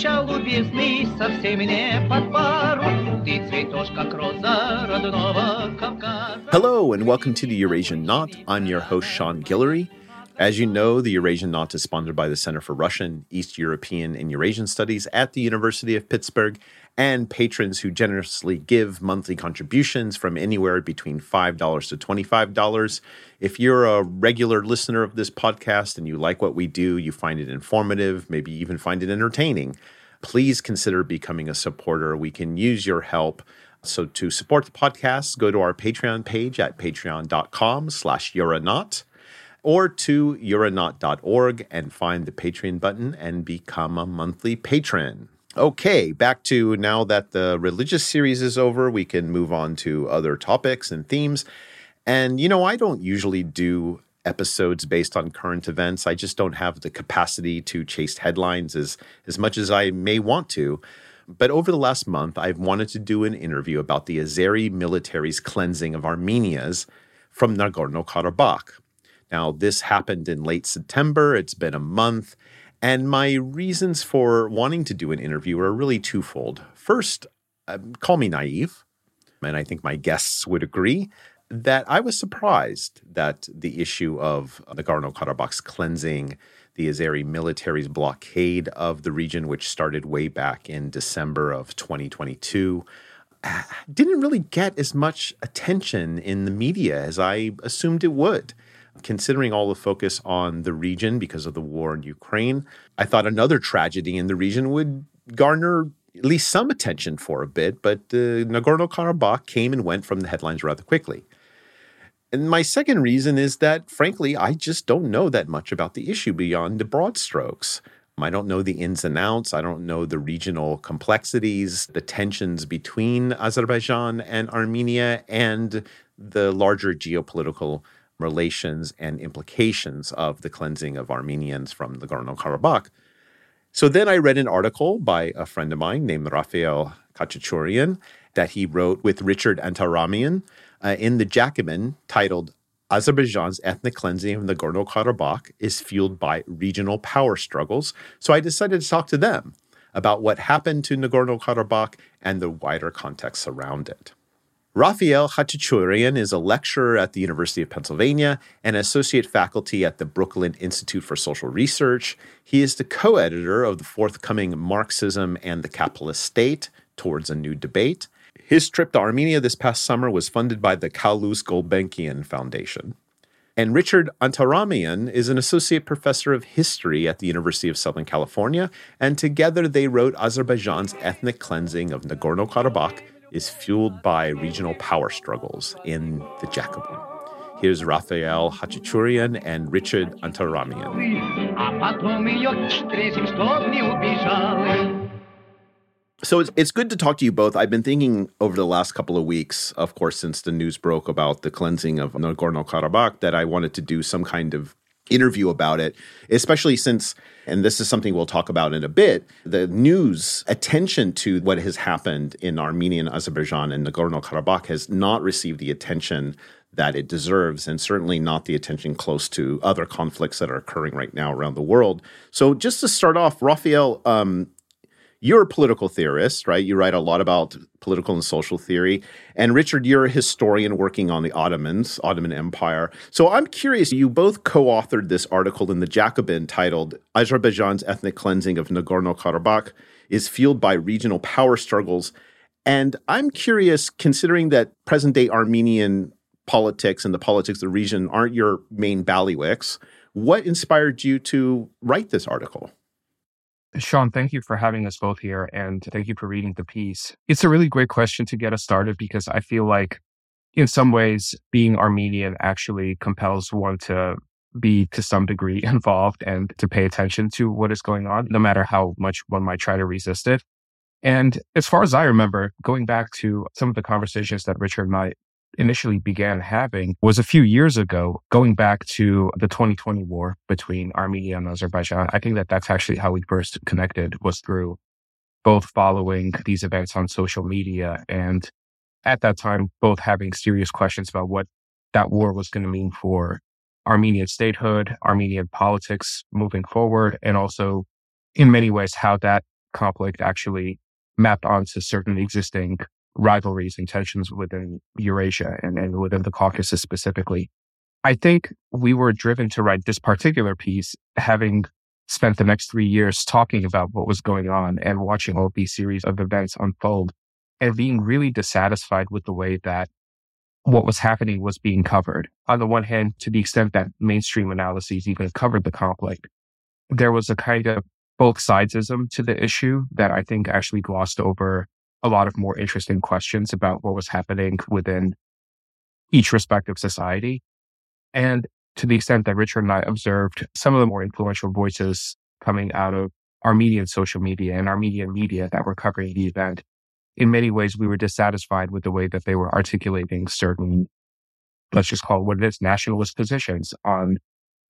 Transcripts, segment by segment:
началу весны совсем не под пару. Ты цветешь, как роза родного Кавказа. Hello, and welcome to the Eurasian Knot. I'm your host, Sean Guillory. As you know, the Eurasian Knot is sponsored by the Center for Russian, East European, and Eurasian Studies at the University of Pittsburgh and patrons who generously give monthly contributions from anywhere between $5 to $25. If you're a regular listener of this podcast and you like what we do, you find it informative, maybe even find it entertaining, please consider becoming a supporter. We can use your help. So to support the podcast, go to our Patreon page at patreon.com slash youronaut or to euronaut.org and find the Patreon button and become a monthly patron. Okay, back to now that the religious series is over, we can move on to other topics and themes. And, you know, I don't usually do episodes based on current events. I just don't have the capacity to chase headlines as, as much as I may want to. But over the last month, I've wanted to do an interview about the Azeri military's cleansing of Armenians from Nagorno Karabakh. Now, this happened in late September. It's been a month. And my reasons for wanting to do an interview are really twofold. First, um, call me naive, and I think my guests would agree that I was surprised that the issue of the Nagorno Karabakh's cleansing, the Azeri military's blockade of the region, which started way back in December of 2022, didn't really get as much attention in the media as I assumed it would considering all the focus on the region because of the war in Ukraine, I thought another tragedy in the region would garner at least some attention for a bit, but uh, Nagorno Karabakh came and went from the headlines rather quickly. And my second reason is that, frankly, I just don't know that much about the issue beyond the broad strokes. I don't know the ins and outs. I don't know the regional complexities, the tensions between Azerbaijan and Armenia, and the larger geopolitical relations and implications of the cleansing of Armenians from the Nagorno Karabakh. So then I read an article by a friend of mine named Rafael Khachaturian that he wrote with Richard Antaramian uh, in the Jacobin titled Azerbaijan's ethnic cleansing of Nagorno Karabakh is fueled by regional power struggles. So I decided to talk to them about what happened to Nagorno Karabakh and the wider context around it. Rafael Khachaturian is a lecturer at the University of Pennsylvania and associate faculty at the Brooklyn Institute for Social Research. He is the co editor of the forthcoming Marxism and the Capitalist State Towards a New Debate. His trip to Armenia this past summer was funded by the Calouste Gulbenkian Foundation. And Richard Antaramian is an associate professor of history at the University of Southern California, and together they wrote Azerbaijan's ethnic cleansing of Nagorno Karabakh is fueled by regional power struggles in the Jacobin. Here's Rafael Khachaturian and Richard Antaramian. So it's, it's good to talk to you both. I've been thinking over the last couple of weeks, of course, since the news broke about the cleansing of Nagorno Karabakh, that I wanted to do some kind of interview about it, especially since, and this is something we'll talk about in a bit, the news attention to what has happened in Armenia and Azerbaijan and Nagorno Karabakh has not received the attention that it deserves, and certainly not the attention close to other conflicts that are occurring right now around the world. So, just to start off, Rafael, um, you're a political theorist, right? You write a lot about political and social theory. And Richard, you're a historian working on the Ottomans, Ottoman Empire. So I'm curious, you both co authored this article in the Jacobin titled Azerbaijan's Ethnic Cleansing of Nagorno Karabakh is Fueled by Regional Power Struggles. And I'm curious, considering that present day Armenian politics and the politics of the region aren't your main bailiwicks, what inspired you to write this article? Sean, thank you for having us both here and thank you for reading the piece. It's a really great question to get us started because I feel like in some ways being Armenian actually compels one to be to some degree involved and to pay attention to what is going on, no matter how much one might try to resist it. And as far as I remember, going back to some of the conversations that Richard and I initially began having was a few years ago, going back to the 2020 war between Armenia and Azerbaijan. I think that that's actually how we first connected was through both following these events on social media and at that time, both having serious questions about what that war was going to mean for Armenian statehood, Armenian politics moving forward, and also in many ways how that conflict actually mapped onto certain existing rivalries and tensions within Eurasia and, and within the Caucasus specifically. I think we were driven to write this particular piece having spent the next three years talking about what was going on and watching all these series of events unfold and being really dissatisfied with the way that what was happening was being covered. On the one hand, to the extent that mainstream analyses even covered the conflict, there was a kind of both sidesism to the issue that I think actually glossed over a lot of more interesting questions about what was happening within each respective society. And to the extent that Richard and I observed some of the more influential voices coming out of Armenian social media and Armenian media that were covering the event, in many ways, we were dissatisfied with the way that they were articulating certain, let's just call it what it is, nationalist positions on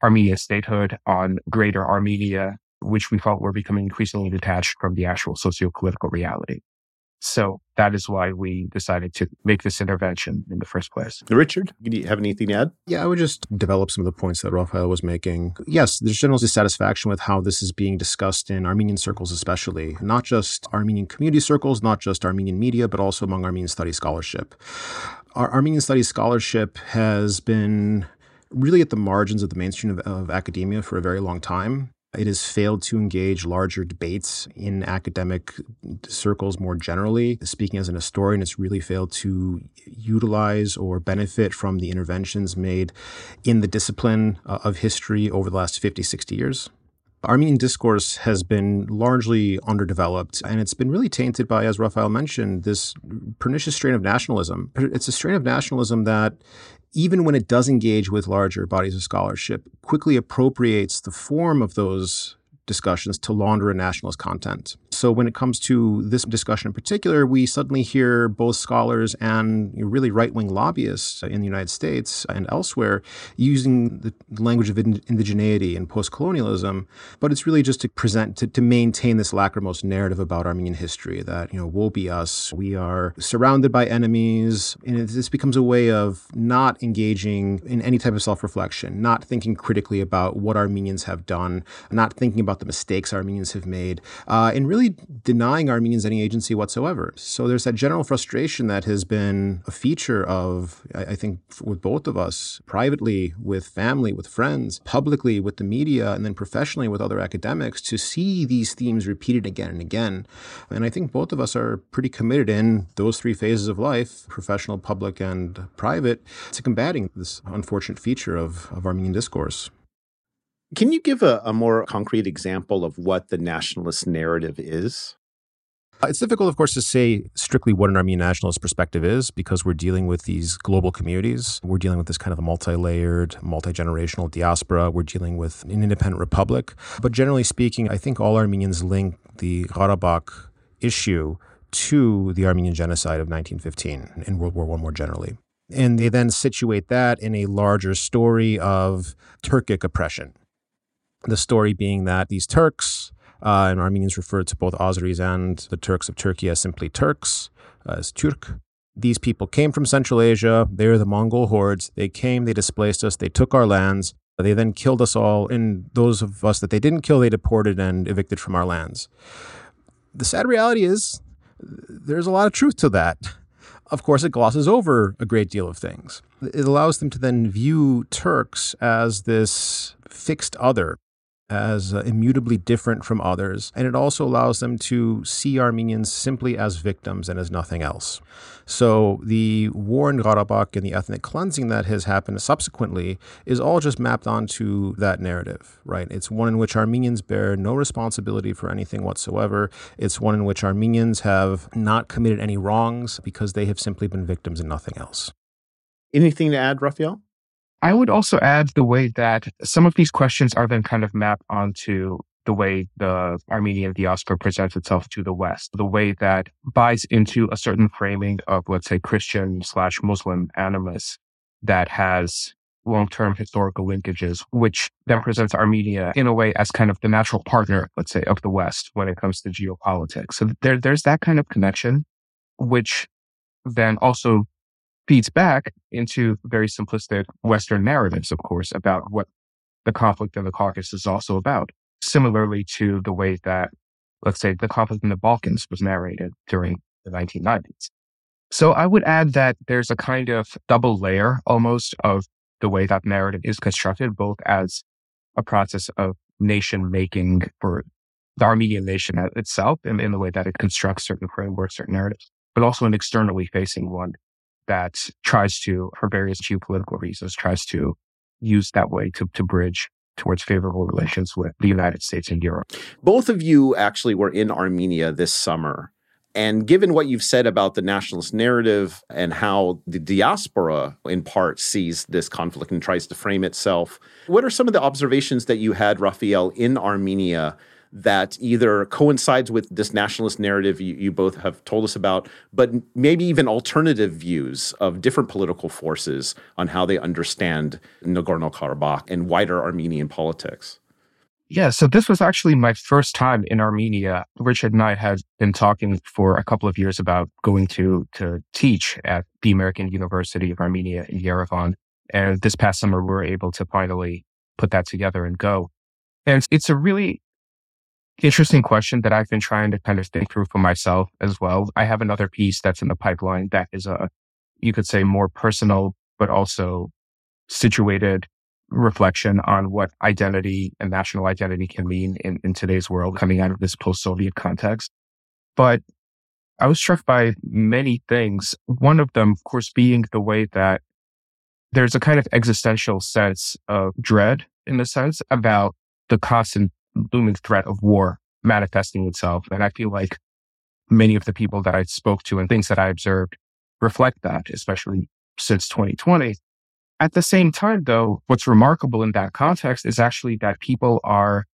Armenian statehood, on greater Armenia, which we felt were becoming increasingly detached from the actual socio-political reality. So that is why we decided to make this intervention in the first place. Richard, do you have anything to add? Yeah, I would just develop some of the points that Rafael was making. Yes, there's general dissatisfaction with how this is being discussed in Armenian circles, especially, not just Armenian community circles, not just Armenian media, but also among Armenian studies scholarship. Our Armenian studies scholarship has been really at the margins of the mainstream of, of academia for a very long time. It has failed to engage larger debates in academic circles more generally. Speaking as an historian, it's really failed to utilize or benefit from the interventions made in the discipline uh, of history over the last 50, 60 years. Armenian discourse has been largely underdeveloped, and it's been really tainted by, as Rafael mentioned, this pernicious strain of nationalism. It's a strain of nationalism that even when it does engage with larger bodies of scholarship, quickly appropriates the form of those discussions to launder a nationalist content. So when it comes to this discussion in particular, we suddenly hear both scholars and really right-wing lobbyists in the United States and elsewhere using the language of indigeneity and post-colonialism, but it's really just to present to, to maintain this lachrymose narrative about Armenian history that you know woe be us, we are surrounded by enemies, and this becomes a way of not engaging in any type of self-reflection, not thinking critically about what Armenians have done, not thinking about the mistakes Armenians have made, uh, and really denying Armenians any agency whatsoever. So there's that general frustration that has been a feature of, I, I think, with both of us, privately, with family, with friends, publicly, with the media, and then professionally with other academics, to see these themes repeated again and again. And I think both of us are pretty committed in those three phases of life professional, public, and private to combating this unfortunate feature of, of Armenian discourse. Can you give a, a more concrete example of what the nationalist narrative is? Uh, it's difficult, of course, to say strictly what an Armenian nationalist perspective is because we're dealing with these global communities. We're dealing with this kind of a multi layered, multi generational diaspora. We're dealing with an independent republic. But generally speaking, I think all Armenians link the Karabakh issue to the Armenian genocide of 1915 and World War I more generally. And they then situate that in a larger story of Turkic oppression the story being that these Turks, uh, and Armenians refer to both Azeris and the Turks of Turkey as simply Turks, uh, as Turk. These people came from Central Asia. They're the Mongol hordes. They came, they displaced us, they took our lands. They then killed us all, and those of us that they didn't kill, they deported and evicted from our lands. The sad reality is, there's a lot of truth to that. Of course, it glosses over a great deal of things. It allows them to then view Turks as this fixed other, as uh, immutably different from others, and it also allows them to see Armenians simply as victims and as nothing else. So the war in Karabakh and the ethnic cleansing that has happened subsequently is all just mapped onto that narrative, right? It's one in which Armenians bear no responsibility for anything whatsoever. It's one in which Armenians have not committed any wrongs because they have simply been victims and nothing else. Anything to add, Rafael? I would also add the way that some of these questions are then kind of mapped onto the way the Armenian diaspora presents itself to the West, the way that buys into a certain framing of, let's say, Christian slash Muslim animus that has long-term historical linkages, which then presents Armenia in a way as kind of the natural partner, let's say, of the West when it comes to geopolitics. So there, there's that kind of connection, which then also feeds back into very simplistic Western narratives, of course, about what the conflict in the Caucasus is also about. Similarly to the way that let's say, the conflict in the Balkans was narrated during the 1990s. So I would add that there's a kind of double layer almost of the way that narrative is constructed, both as a process of nation making for the Armenian nation itself in, in the way that it constructs certain frameworks, certain narratives, but also an externally facing one that tries to, for various geopolitical reasons, tries to use that way to, to bridge towards favorable relations with the United States and Europe. Both of you actually were in Armenia this summer. And given what you've said about the nationalist narrative and how the diaspora, in part, sees this conflict and tries to frame itself, what are some of the observations that you had, Rafael, in Armenia that either coincides with this nationalist narrative you, you both have told us about, but maybe even alternative views of different political forces on how they understand Nagorno Karabakh and wider Armenian politics? Yeah, so this was actually my first time in Armenia. Richard and I had been talking for a couple of years about going to to teach at the American University of Armenia in Yerevan. And this past summer, we were able to finally put that together and go. And it's a really interesting question that I've been trying to kind of think through for myself as well. I have another piece that's in the pipeline that is a, you could say more personal, but also situated reflection on what identity and national identity can mean in, in today's world coming out of this post-Soviet context. But I was struck by many things. One of them, of course, being the way that there's a kind of existential sense of dread in a sense about the constant looming threat of war manifesting itself. And I feel like many of the people that I spoke to and things that I observed reflect that, especially since 2020. At the same time, though, what's remarkable in that context is actually that people are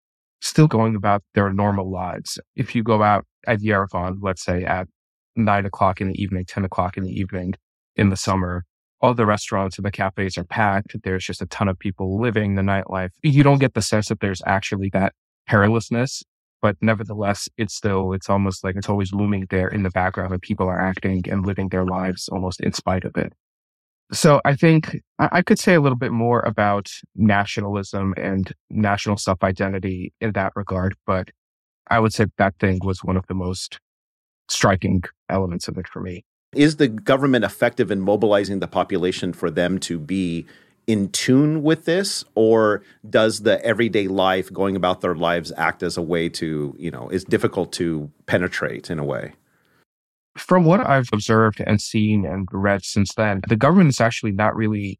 still going about their normal lives. If you go out at Yerevan, let's say at nine o'clock in the evening, 10 o'clock in the evening in the summer, all the restaurants and the cafes are packed. There's just a ton of people living the nightlife. You don't get the sense that there's actually that perilousness, but nevertheless, it's still, it's almost like it's always looming there in the background and people are acting and living their lives almost in spite of it. So I think I could say a little bit more about nationalism and national self identity in that regard, but I would say that thing was one of the most striking elements of it for me. Is the government effective in mobilizing the population for them to be in tune with this or does the everyday life going about their lives act as a way to you know is difficult to penetrate in a way? From what i've observed and seen and read since then the government is actually not really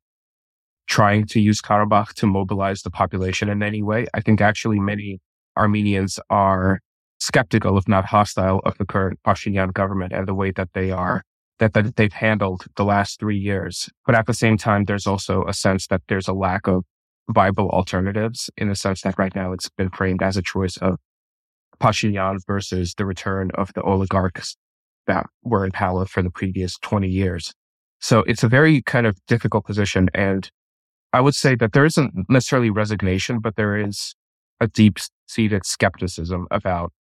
trying to use karabakh to mobilize the population in any way. I think actually many armenians are skeptical if not hostile of the current pashinyan government and the way that they are that, that they've handled the last three years. But at the same time, there's also a sense that there's a lack of viable alternatives in the sense that right now it's been framed as a choice of Pashinyan versus the return of the oligarchs that were in power for the previous 20 years. So it's a very kind of difficult position. And I would say that there isn't necessarily resignation, but there is a deep seated skepticism about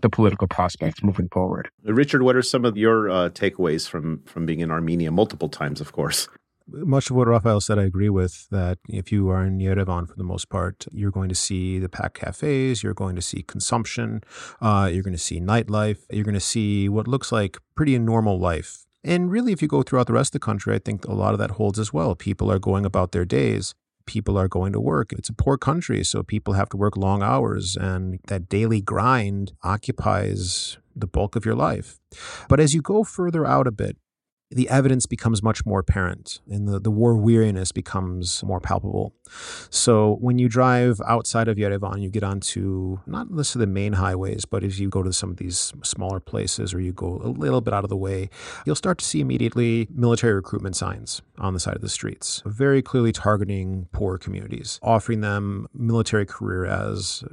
the political prospects moving forward. Richard, what are some of your uh, takeaways from from being in Armenia multiple times, of course? Much of what Rafael said, I agree with. That if you are in Yerevan for the most part, you're going to see the packed cafes, you're going to see consumption, uh, you're going to see nightlife, you're going to see what looks like pretty normal life. And really, if you go throughout the rest of the country, I think a lot of that holds as well. People are going about their days people are going to work. It's a poor country, so people have to work long hours, and that daily grind occupies the bulk of your life. But as you go further out a bit, the evidence becomes much more apparent and the, the war weariness becomes more palpable. So when you drive outside of Yerevan, you get onto not necessarily the main highways, but as you go to some of these smaller places or you go a little bit out of the way, you'll start to see immediately military recruitment signs on the side of the streets, very clearly targeting poor communities, offering them military career as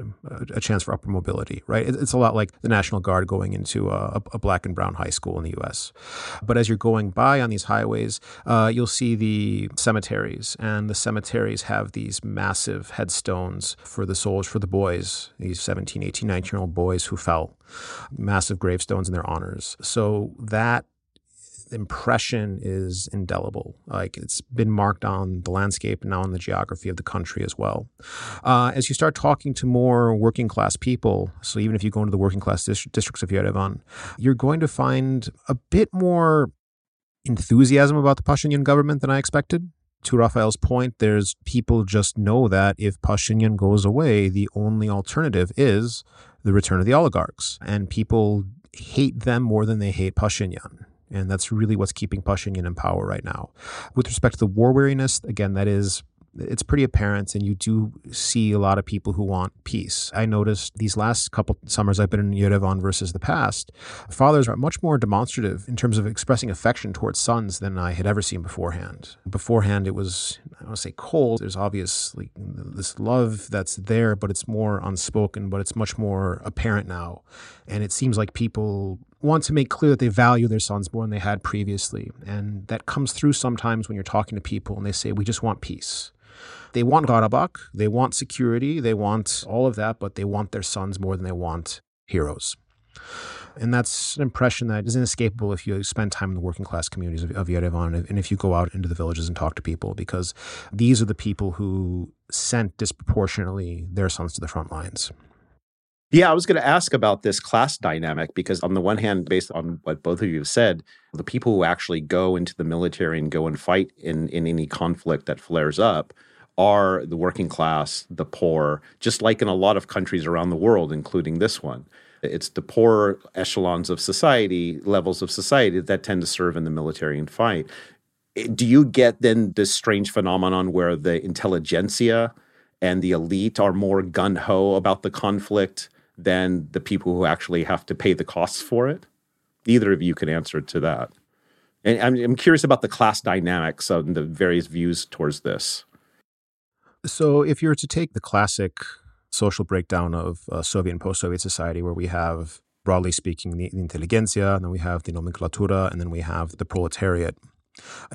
a, chance for upper mobility, right? It's a lot like the National Guard going into a, a black and brown high school in the US. But as you're going by on these highways, uh, you'll see the cemeteries, and the cemeteries have these massive headstones for the souls, for the boys, these 17, 18, 19 year old boys who fell, massive gravestones in their honors. So that impression is indelible. Like it's been marked on the landscape and now on the geography of the country as well. Uh, as you start talking to more working class people, so even if you go into the working class dis- districts of Yerevan, you're going to find a bit more enthusiasm about the Pashinyan government than I expected. To Rafael's point, there's people just know that if Pashinyan goes away, the only alternative is the return of the oligarchs. And people hate them more than they hate Pashinyan. And that's really what's keeping Pashinyan in power right now. With respect to the war weariness, again, that is it's pretty apparent and you do see a lot of people who want peace. I noticed these last couple summers I've been in Yerevan versus the past, fathers are much more demonstrative in terms of expressing affection towards sons than I had ever seen beforehand. Beforehand it was I don't want to say cold, there's obviously this love that's there, but it's more unspoken, but it's much more apparent now. And it seems like people want to make clear that they value their sons more than they had previously. And that comes through sometimes when you're talking to people and they say, We just want peace. They want Karabakh, they want security, they want all of that, but they want their sons more than they want heroes. And that's an impression that is inescapable if you spend time in the working class communities of, of Yerevan and if you go out into the villages and talk to people, because these are the people who sent disproportionately their sons to the front lines. Yeah, I was going to ask about this class dynamic because, on the one hand, based on what both of you have said, the people who actually go into the military and go and fight in, in any conflict that flares up are the working class, the poor, just like in a lot of countries around the world, including this one. It's the poor echelons of society, levels of society that tend to serve in the military and fight. Eh, do you get then this strange phenomenon where the intelligentsia and the elite are more gun ho about the conflict than the people who actually have to pay the costs for it? Either of you can answer to that. And I'm, I'm curious about the class dynamics and the various views towards this. So, if you were to take the classic social breakdown of uh, Soviet and post Soviet society, where we have, broadly speaking, the, intelligentsia, and then we have the nomenclatura, and then we have the proletariat,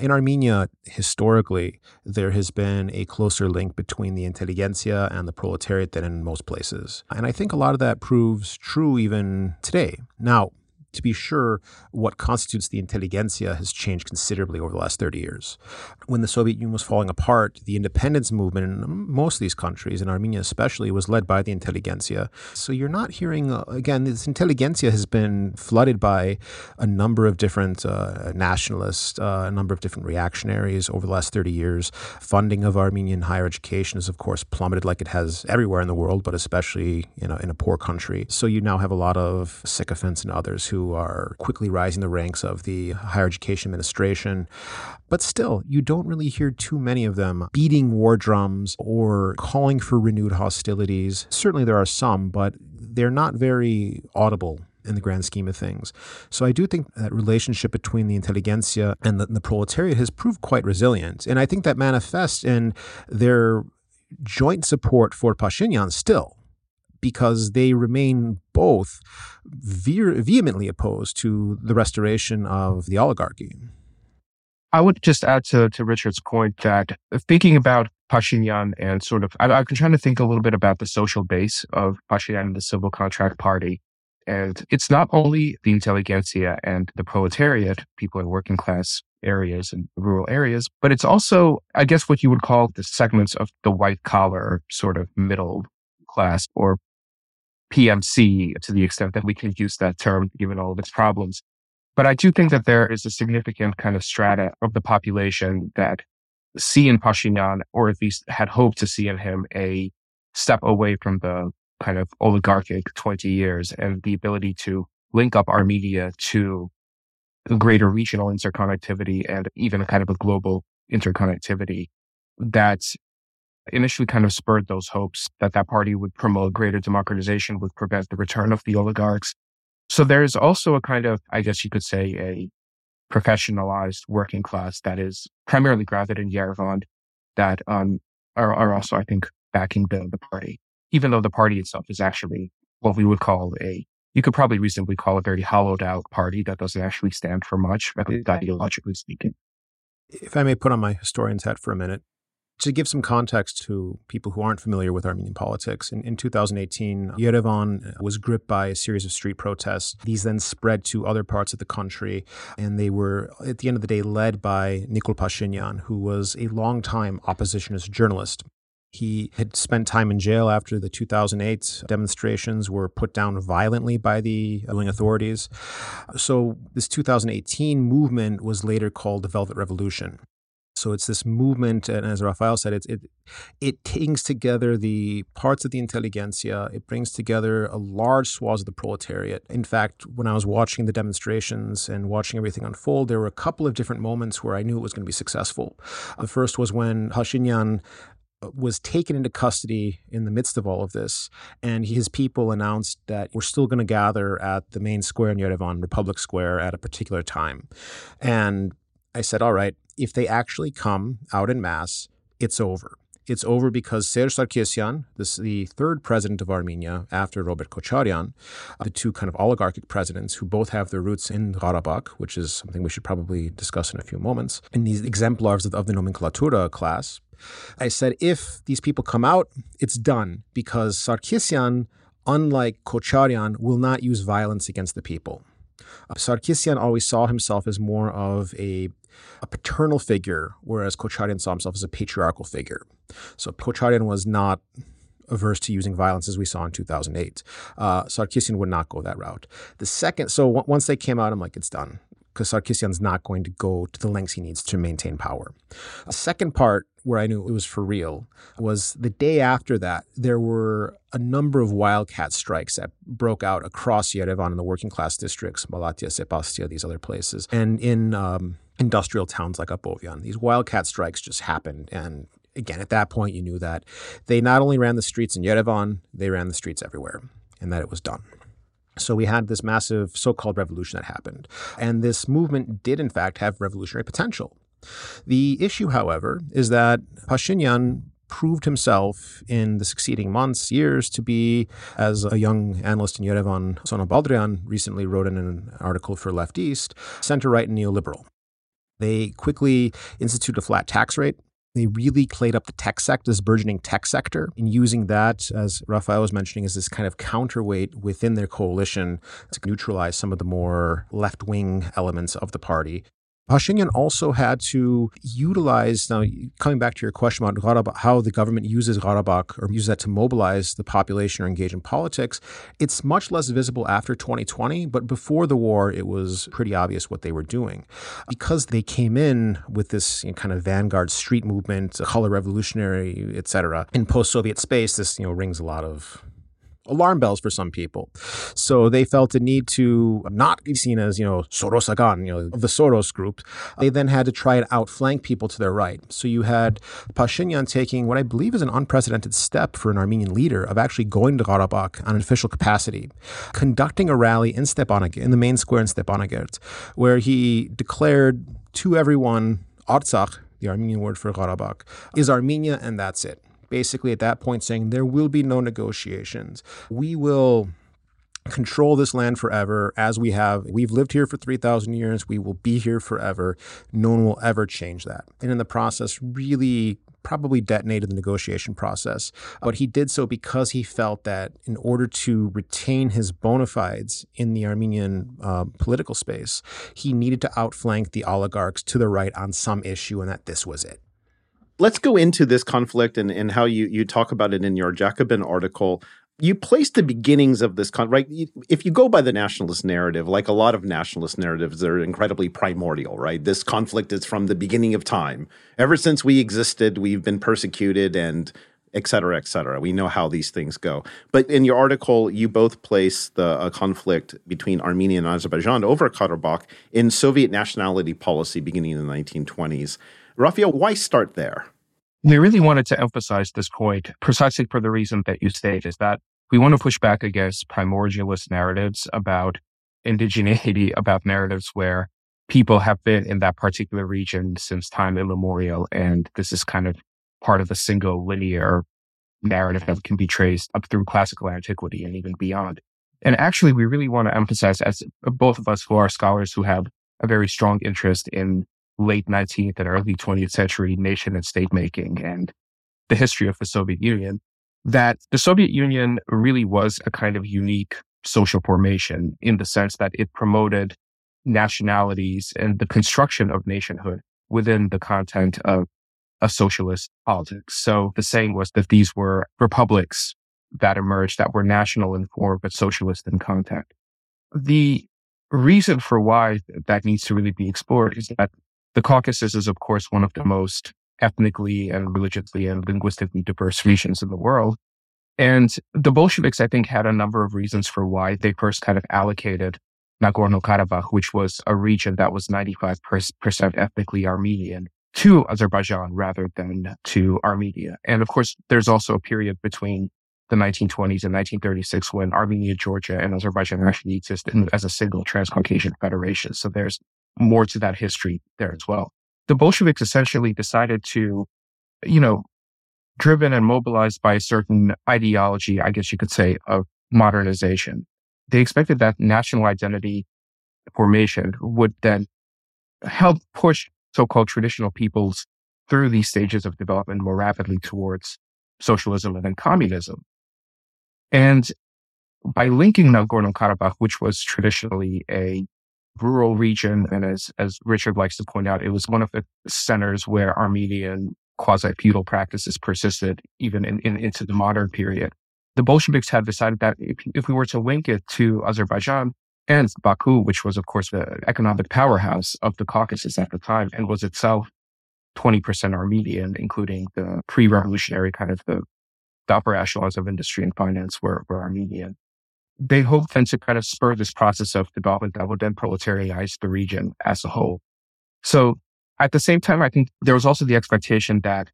in Armenia, historically, there has been a closer link between the intelligentsia and the proletariat than in most places. And I think a lot of that proves true even today. Now, to be sure, what constitutes the intelligentsia has changed considerably over the last 30 years. When the Soviet Union was falling apart, the independence movement in most of these countries, in Armenia especially, was led by the intelligentsia. So you're not hearing, uh, again, this intelligentsia has been flooded by a number of different uh, nationalists, uh, a number of different reactionaries over the last 30 years. Funding of Armenian higher education has, of course, plummeted like it has everywhere in the world, but especially you know, in a poor country. So you now have a lot of sycophants and others who are quickly rising the ranks of the higher education administration. But still, you don't really hear too many of them beating war drums or calling for renewed hostilities. Certainly there are some, but they're not very audible in the grand scheme of things. So I do think that relationship between the intelligentsia and the, the, proletariat has proved quite resilient. And I think that manifests in their joint support for Pashinyan still because they remain both ve- vehemently opposed to the restoration of the oligarchy. I would just add to, to Richard's point that thinking about Pashinyan and sort of, I, I've been trying to think a little bit about the social base of Pashinyan and the Civil Contract Party. And it's not only the intelligentsia and the proletariat, people in working class areas and rural areas, but it's also, I guess, what you would call the segments of the white collar sort of middle class or PMC to the extent that we can use that term given all of its problems. But I do think that there is a significant kind of strata of the population that see in Pashinyan, or at least had hoped to see in him, a step away from the kind of oligarchic 20 years and the ability to link up Armenia to greater regional interconnectivity and even a kind of a global interconnectivity that initially kind of spurred those hopes that that party would promote greater democratization, would prevent the return of the oligarchs. So there's also a kind of, I guess you could say, a professionalized working class that is primarily grounded in Yerevan that um, are, are also, I think, backing the, the party, even though the party itself is actually what we would call a, you could probably reasonably call a very hollowed out party that doesn't actually stand for much, at least ideologically speaking. If I may put on my historian's hat for a minute, To give some context to people who aren't familiar with Armenian politics, in, in 2018, Yerevan uh, was gripped by a series of street protests. These then spread to other parts of the country, and they were, at the end of the day, led by Nikol Pashinyan, who was a long-time oppositionist journalist. He had spent time in jail after the 2008 demonstrations were put down violently by the ruling authorities. So, this 2018 movement was later called the Velvet Revolution. So it's this movement, and as Rafael said, it, it it brings together the parts of the intelligentsia. It brings together a large swath of the proletariat. In fact, when I was watching the demonstrations and watching everything unfold, there were a couple of different moments where I knew it was going to be successful. The first was when Pashinyan uh, was taken into custody in the midst of all of this, and his people announced that we're still going to gather at the main square in Yerevan, Republic Square, at a particular time. And I said, all right, if they actually come out in mass, it's over. It's over because Serge Sarkisian, this, the third president of Armenia after Robert Kocharyan, uh, the two kind of oligarchic presidents who both have their roots in Karabakh, which is something we should probably discuss in a few moments, and these exemplars of, of the nomenclatura class. I said, if these people come out, it's done because Sarkisian, unlike Kocharyan, will not use violence against the people. Sarkisian always saw himself as more of a, a paternal figure, whereas Kocharyan saw himself as a patriarchal figure. So Kocharyan was not averse to using violence as we saw in 2008. Uh, Sarkisian would not go that route. The second, so w- once they came out, I'm like, it's done because Sarkisian's not going to go to the lengths he needs to maintain power. A second part where I knew it was for real was the day after that, there were a number of wildcat strikes that broke out across Yerevan in the working class districts, Malatya, Sebastia, these other places, and in um, industrial towns like Abovyan. These wildcat strikes just happened. And again, at that point, you knew that they not only ran the streets in Yerevan, they ran the streets everywhere, and that it was done. So we had this massive so called revolution that happened. And this movement did, in fact, have revolutionary potential. The issue, however, is that Pashinyan proved himself in the succeeding months, years, to be, as a young analyst in Yerevan, Sona Baldrian, recently wrote in an article for Left East, center right and neoliberal. They quickly instituted a flat tax rate they really played up the tech sector, this burgeoning tech sector, and using that, as Rafael was mentioning, as this kind of counterweight within their coalition to neutralize some of the more left wing elements of the party. Pashinyan also had to utilize, now coming back to your question about how the government uses Karabakh or uses that to mobilize the population or engage in politics, it's much less visible after 2020, but before the war, it was pretty obvious what they were doing. Because they came in with this you know, kind of vanguard street movement, color revolutionary, et cetera, in post-Soviet space, this you know rings a lot of alarm bells for some people. So they felt a need to not be seen as, you know, Soros Sorosagan, you know, of the Soros group. They then had to try and outflank people to their right. So you had Pashinyan taking what I believe is an unprecedented step for an Armenian leader of actually going to Karabakh on an official capacity, conducting a rally in Stepanakert, in the main square in Stepanakert, where he declared to everyone, Artsakh, the Armenian word for Karabakh, is Armenia and that's it basically at that point saying there will be no negotiations. We will control this land forever as we have. We've lived here for 3,000 years. We will be here forever. No one will ever change that. And in the process, really probably detonated the negotiation process. But he did so because he felt that in order to retain his bona fides in the Armenian uh, political space, he needed to outflank the oligarchs to the right on some issue and that this was it let's go into this conflict and, and how you, you talk about it in your Jacobin article. You place the beginnings of this con right. If you go by the nationalist narrative, like a lot of nationalist narratives, they're incredibly primordial, right? This conflict is from the beginning of time. Ever since we existed, we've been persecuted and et cetera, et cetera. We know how these things go. But in your article, you both place the conflict between Armenia and Azerbaijan over Karabakh in Soviet nationality policy beginning in the 1920s. Rafael, why start there? We really wanted to emphasize this point precisely for the reason that you state is that we want to push back against primordialist narratives about indigeneity, about narratives where people have been in that particular region since time immemorial. And this is kind of part of a single linear narrative that can be traced up through classical antiquity and even beyond. And actually, we really want to emphasize, as both of us who are scholars who have a very strong interest in late 19th and early 20th century nation and state making and the history of the Soviet Union, that the Soviet Union really was a kind of unique social formation in the sense that it promoted nationalities and the construction of nationhood within the content of a socialist politics. So the saying was that these were republics that emerged that were national in form, but socialist in content. The reason for why that needs to really be explored is that the Caucasus is, of course, one of the most ethnically and religiously and linguistically diverse regions in the world. And the Bolsheviks, I think, had a number of reasons for why they first kind of allocated Nagorno Karabakh, which was a region that was 95% ethnically Armenian, to Azerbaijan rather than to Armenia. And of course, there's also a period between the 1920s and 1936 when Armenia, Georgia, and Azerbaijan actually existed as a single Transcaucasian federation. So there's more to that history there as well. The Bolsheviks essentially decided to, you know, driven and mobilized by a certain ideology, I guess you could say, of modernization. They expected that national identity formation would then help push so-called traditional peoples through these stages of development more rapidly towards socialism and then communism. And by linking Nagorno-Karabakh, which was traditionally a rural region, and as, as Richard likes to point out, it was one of the centers where Armenian quasi-feudal practices persisted even in, in, into the modern period. The Bolsheviks had decided that if, if we were to link it to Azerbaijan and Baku, which was, of course, the economic powerhouse of the Caucasus at the time and was itself 20% Armenian, including the pre-revolutionary kind of the, the upper echelons of industry and finance were, were Armenian. They hoped then to kind of spur this process of development that would then proletarianize the region as a whole. So at the same time, I think there was also the expectation that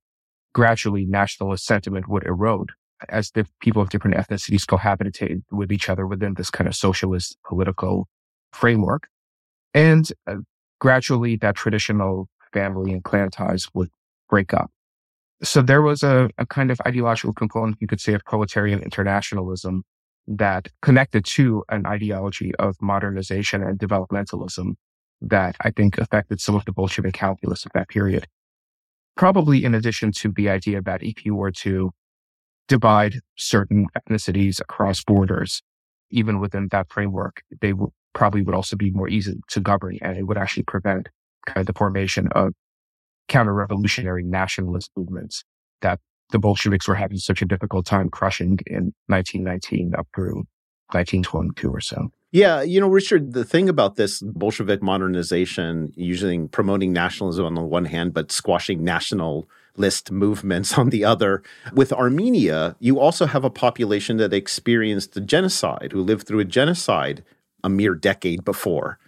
gradually nationalist sentiment would erode as the people of different ethnicities cohabitated with each other within this kind of socialist political framework. And uh, gradually that traditional family and clan ties would break up. So there was a, a kind of ideological component, you could say, of proletarian internationalism that connected to an ideology of modernization and developmentalism that I think affected some of the Bolshevik calculus of that period. Probably in addition to the idea that if you were to divide certain ethnicities across borders, even within that framework, they would probably would also be more easy to govern and it would actually prevent kind of the formation of counter-revolutionary nationalist movements that the Bolsheviks were having such a difficult time crushing in 1919 up through 1922 or so. Yeah, you know, Richard, the thing about this Bolshevik modernization, using promoting nationalism on the one hand, but squashing nationalist movements on the other, with Armenia, you also have a population that experienced a genocide, who lived through a genocide a mere decade before.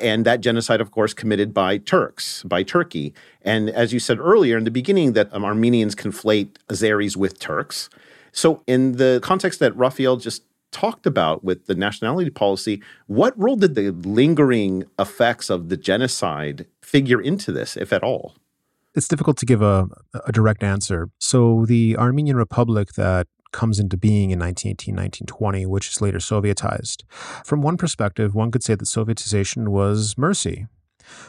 And that genocide, of course, committed by Turks, by Turkey. And as you said earlier in the beginning, that um, Armenians conflate Azeris with Turks. So, in the context that Rafael just talked about with the nationality policy, what role did the lingering effects of the genocide figure into this, if at all? It's difficult to give a, a direct answer. So, the Armenian Republic that comes into being in 1918, 1920, which is later Sovietized. From one perspective, one could say that Sovietization was mercy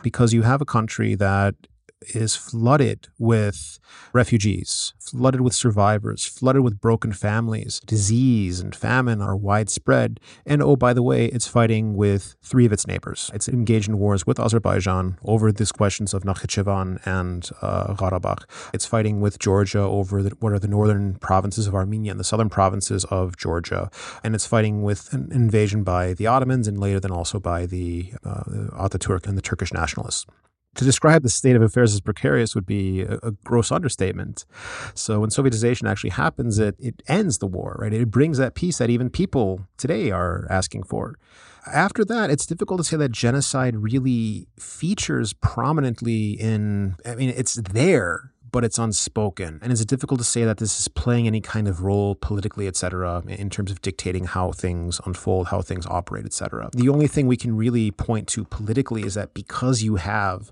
because you have a country that is flooded with refugees, flooded with survivors, flooded with broken families. Disease and famine are widespread. And oh, by the way, it's fighting with three of its neighbors. It's engaged in wars with Azerbaijan over these questions of Nakhichevan and uh, Karabakh. It's fighting with Georgia over the, what are the northern provinces of Armenia and the southern provinces of Georgia. And it's fighting with an invasion by the Ottomans and later then also by the uh, Ataturk and the Turkish nationalists to describe the state of affairs as precarious would be a, a, gross understatement. So when Sovietization actually happens, it, it ends the war, right? It brings that peace that even people today are asking for. After that, it's difficult to say that genocide really features prominently in, I mean, it's there, but it's unspoken. And it's difficult to say that this is playing any kind of role politically, et cetera, in terms of dictating how things unfold, how things operate, et cetera. The only thing we can really point to politically is that because you have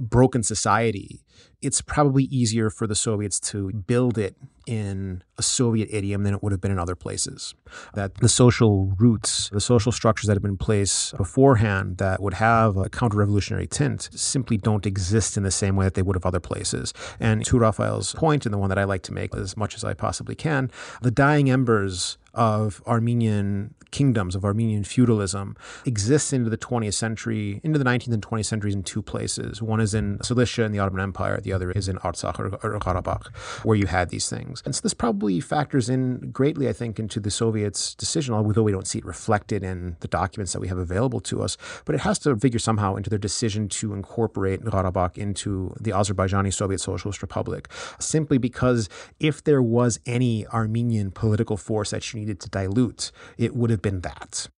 broken society, it's probably easier for the Soviets to build it in a Soviet idiom than it would have been in other places. That the social roots, the social structures that have been in place beforehand that would have a counter revolutionary tint simply don't exist in the same way that they would have other places. And to Rafael's point, and the one that I like to make as much as I possibly can, the dying embers of Armenian kingdoms, of Armenian feudalism, exists into the 20th century, into the 19th and 20th centuries in two places. One is in Cilicia in the Ottoman Empire, the other is in Artsakh or, or Karabakh, where you had these things. And so this probably factors in greatly, I think, into the Soviets' decision, although we don't see it reflected in the documents that we have available to us. But it has to figure somehow into their decision to incorporate Karabakh into the Azerbaijani Soviet Socialist Republic, simply because if there was any Armenian political force that you needed to dilute, it would have been that.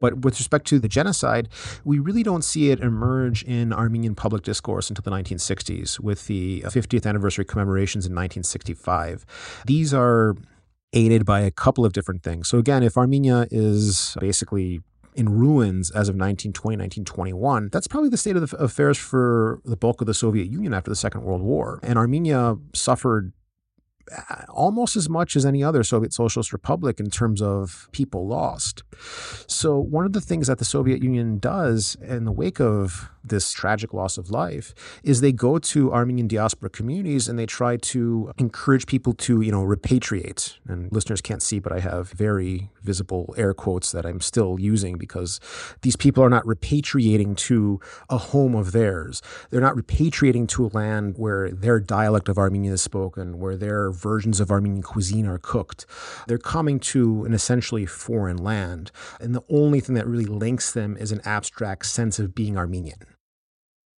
But with respect to the genocide, we really don't see it emerge in Armenian public discourse until the 1960s with the uh, 50th anniversary commemorations in 1965. These are aided by a couple of different things. So, again, if Armenia is basically in ruins as of 1920, 1921, that's probably the state of affairs for the bulk of the Soviet Union after the Second World War. And Armenia suffered almost as much as any other Soviet Socialist Republic in terms of people lost. So, one of the things that the Soviet Union does in the wake of this tragic loss of life is they go to Armenian diaspora communities and they try to encourage people to, you know, repatriate. And listeners can't see, but I have very visible air quotes that I'm still using because these people are not repatriating to a home of theirs. They're not repatriating to a land where their dialect of Armenian is spoken, where their versions of Armenian cuisine are cooked. They're coming to an essentially foreign land. And the only thing that really links them is an abstract sense of being Armenian.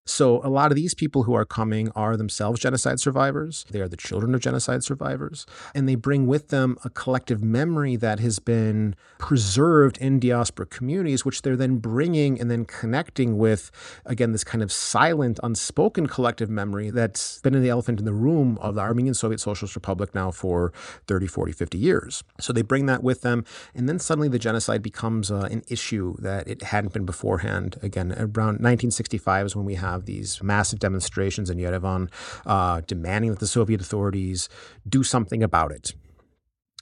So a lot of these people who are coming are themselves genocide survivors. They are the children of genocide survivors. And they bring with them a collective memory that has been preserved in diaspora communities, which they're then bringing and then connecting with, again, this kind of silent, unspoken collective memory that's been in the elephant in the room of the Armenian Soviet Socialist Republic now for 30, 40, 50 years. So they bring that with them. And then suddenly the genocide becomes uh, an issue that it hadn't been beforehand. Again, around 1965 is when we have have these massive demonstrations in Yerevan uh, demanding that the Soviet authorities do something about it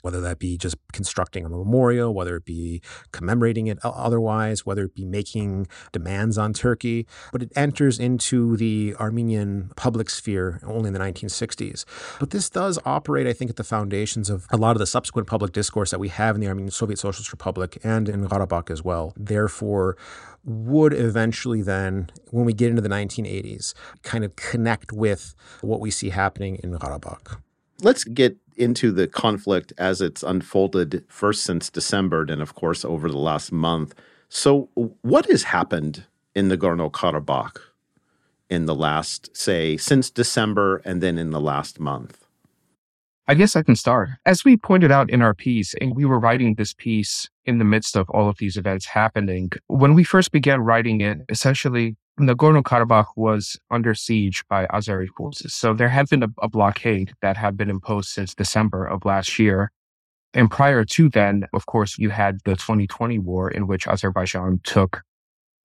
whether that be just constructing a memorial, whether it be commemorating it otherwise, whether it be making demands on Turkey. But it enters into the Armenian public sphere only in the 1960s. But this does operate, I think, at the foundations of a lot of the subsequent public discourse that we have in the Armenian Soviet Socialist Republic and in Karabakh as well. Therefore, would eventually then, when we get into the 1980s, kind of connect with what we see happening in Karabakh. Let's get into the conflict as it's unfolded first since December and, of course, over the last month. So, what has happened in the Gorno Karabakh in the last, say, since December and then in the last month? I guess I can start. As we pointed out in our piece, and we were writing this piece in the midst of all of these events happening, when we first began writing it, essentially Nagorno Karabakh was under siege by Azeri forces. So there had been a, a blockade that had been imposed since December of last year. And prior to then, of course, you had the 2020 war in which Azerbaijan took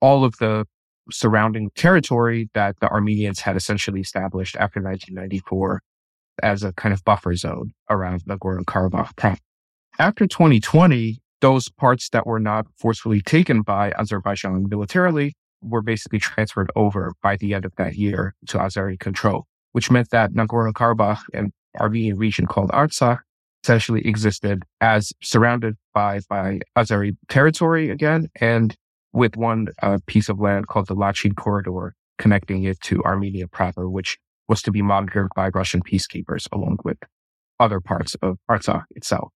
all of the surrounding territory that the Armenians had essentially established after 1994 as a kind of buffer zone around Nagorno Karabakh. After 2020, those parts that were not forcefully taken by Azerbaijan militarily were basically transferred over by the end of that year to Azeri control, which meant that Nagorno Karabakh and Armenian region called Artsakh essentially existed as surrounded by, by Azeri territory again, and with one uh, piece of land called the Lachin corridor connecting it to Armenia proper, which was to be monitored by Russian peacekeepers along with other parts of Artsakh itself.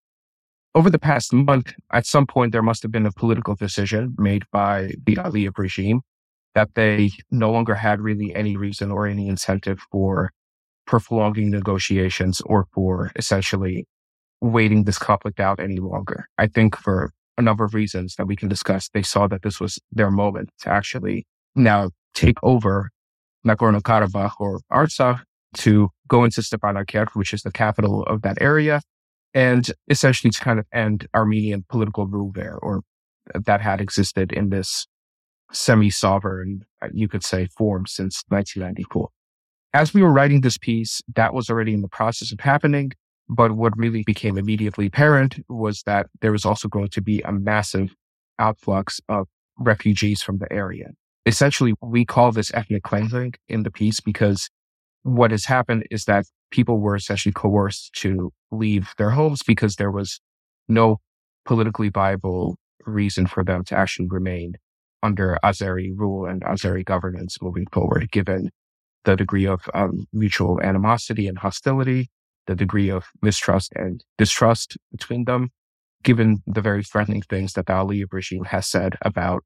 Over the past month, at some point, there must have been a political decision made by the Aliyev regime that they no longer had really any reason or any incentive for prolonging negotiations or for essentially waiting this conflict out any longer. I think for a number of reasons that we can discuss, they saw that this was their moment to actually now take over Nagorno Karabakh or Artsakh to go into Stepanakert, which is the capital of that area, and essentially to kind of end Armenian political rule there, or that had existed in this semi sovereign, uh, you could say, form since 1994. As we were writing this piece, that was already in the process of happening. But what really became immediately apparent was that there was also going to be a massive outflux of refugees from the area. Essentially, we call this ethnic cleansing in the piece because what has happened is that people were essentially coerced to leave their homes because there was no politically viable reason for them to actually remain under Azeri rule and Azeri governance moving forward, given the degree of um, mutual animosity and hostility, the degree of mistrust and distrust between them, given the very threatening things that the Aliyev regime has said about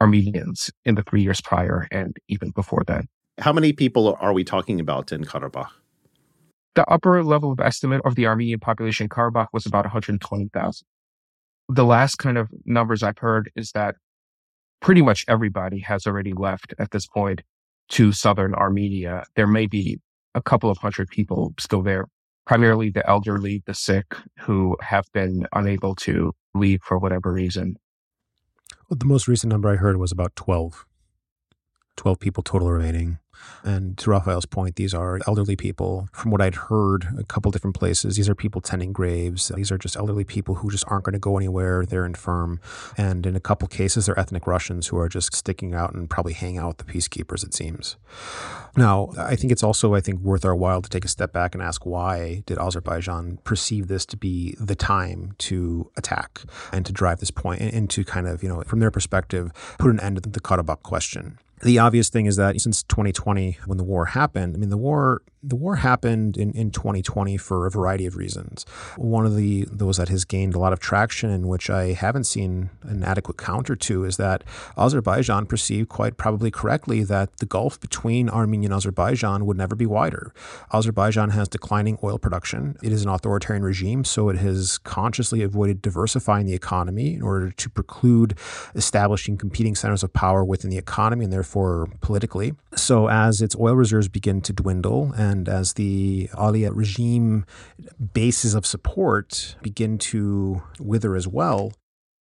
Armenians in the three years prior and even before that. How many people are we talking about in Karabakh? The upper level of estimate of the Armenian population in Karabakh was about 120,000. The last kind of numbers I've heard is that pretty much everybody has already left at this point to southern Armenia. There may be a couple of hundred people still there, primarily the elderly, the sick, who have been unable to leave for whatever reason. Well, the most recent number I heard was about 12. 12 people total remaining. And to Rafael's point, these are elderly people. From what I'd heard a couple different places, these are people tending graves. These are just elderly people who just aren't going to go anywhere. They're infirm. And in a couple cases, they're ethnic Russians who are just sticking out and probably hang out with the peacekeepers, it seems. Now, I think it's also, I think, worth our while to take a step back and ask why did Azerbaijan perceive this to be the time to attack and to drive this point and to kind of, you know, from their perspective, put an end to the Karabakh question the obvious thing is that since 2020, when the war happened, I mean, the war the war happened in, in 2020 for a variety of reasons. One of the those that has gained a lot of traction, in which I haven't seen an adequate counter to, is that Azerbaijan perceived quite probably correctly that the gulf between Armenia and Azerbaijan would never be wider. Azerbaijan has declining oil production. It is an authoritarian regime, so it has consciously avoided diversifying the economy in order to preclude establishing competing centers of power within the economy and therefore politically. So as its oil reserves begin to dwindle and and as the Aliyev regime bases of support begin to wither as well,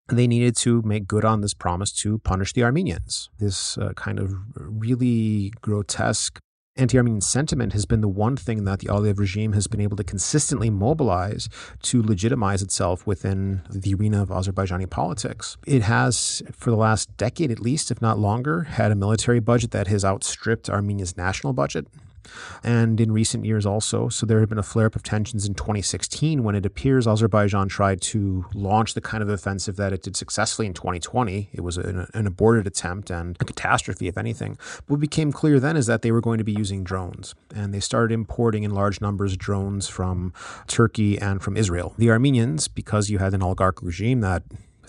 they needed to make good on this promise to punish the Armenians. This uh, kind of really grotesque anti Armenian sentiment has been the one thing that the Aliyev regime has been able to consistently mobilize to legitimize itself within the arena of Azerbaijani politics. It has, for the last decade at least, if not longer, had a military budget that has outstripped Armenia's national budget and in recent years also. So there had been a flare up of tensions in 2016 when it appears Azerbaijan tried to launch the kind of offensive that it did successfully in 2020. It was an, an aborted attempt and a catastrophe, if anything. What became clear then is that they were going to be using drones, and they started importing in large numbers drones from Turkey and from Israel. The Armenians, because you had an oligarch regime that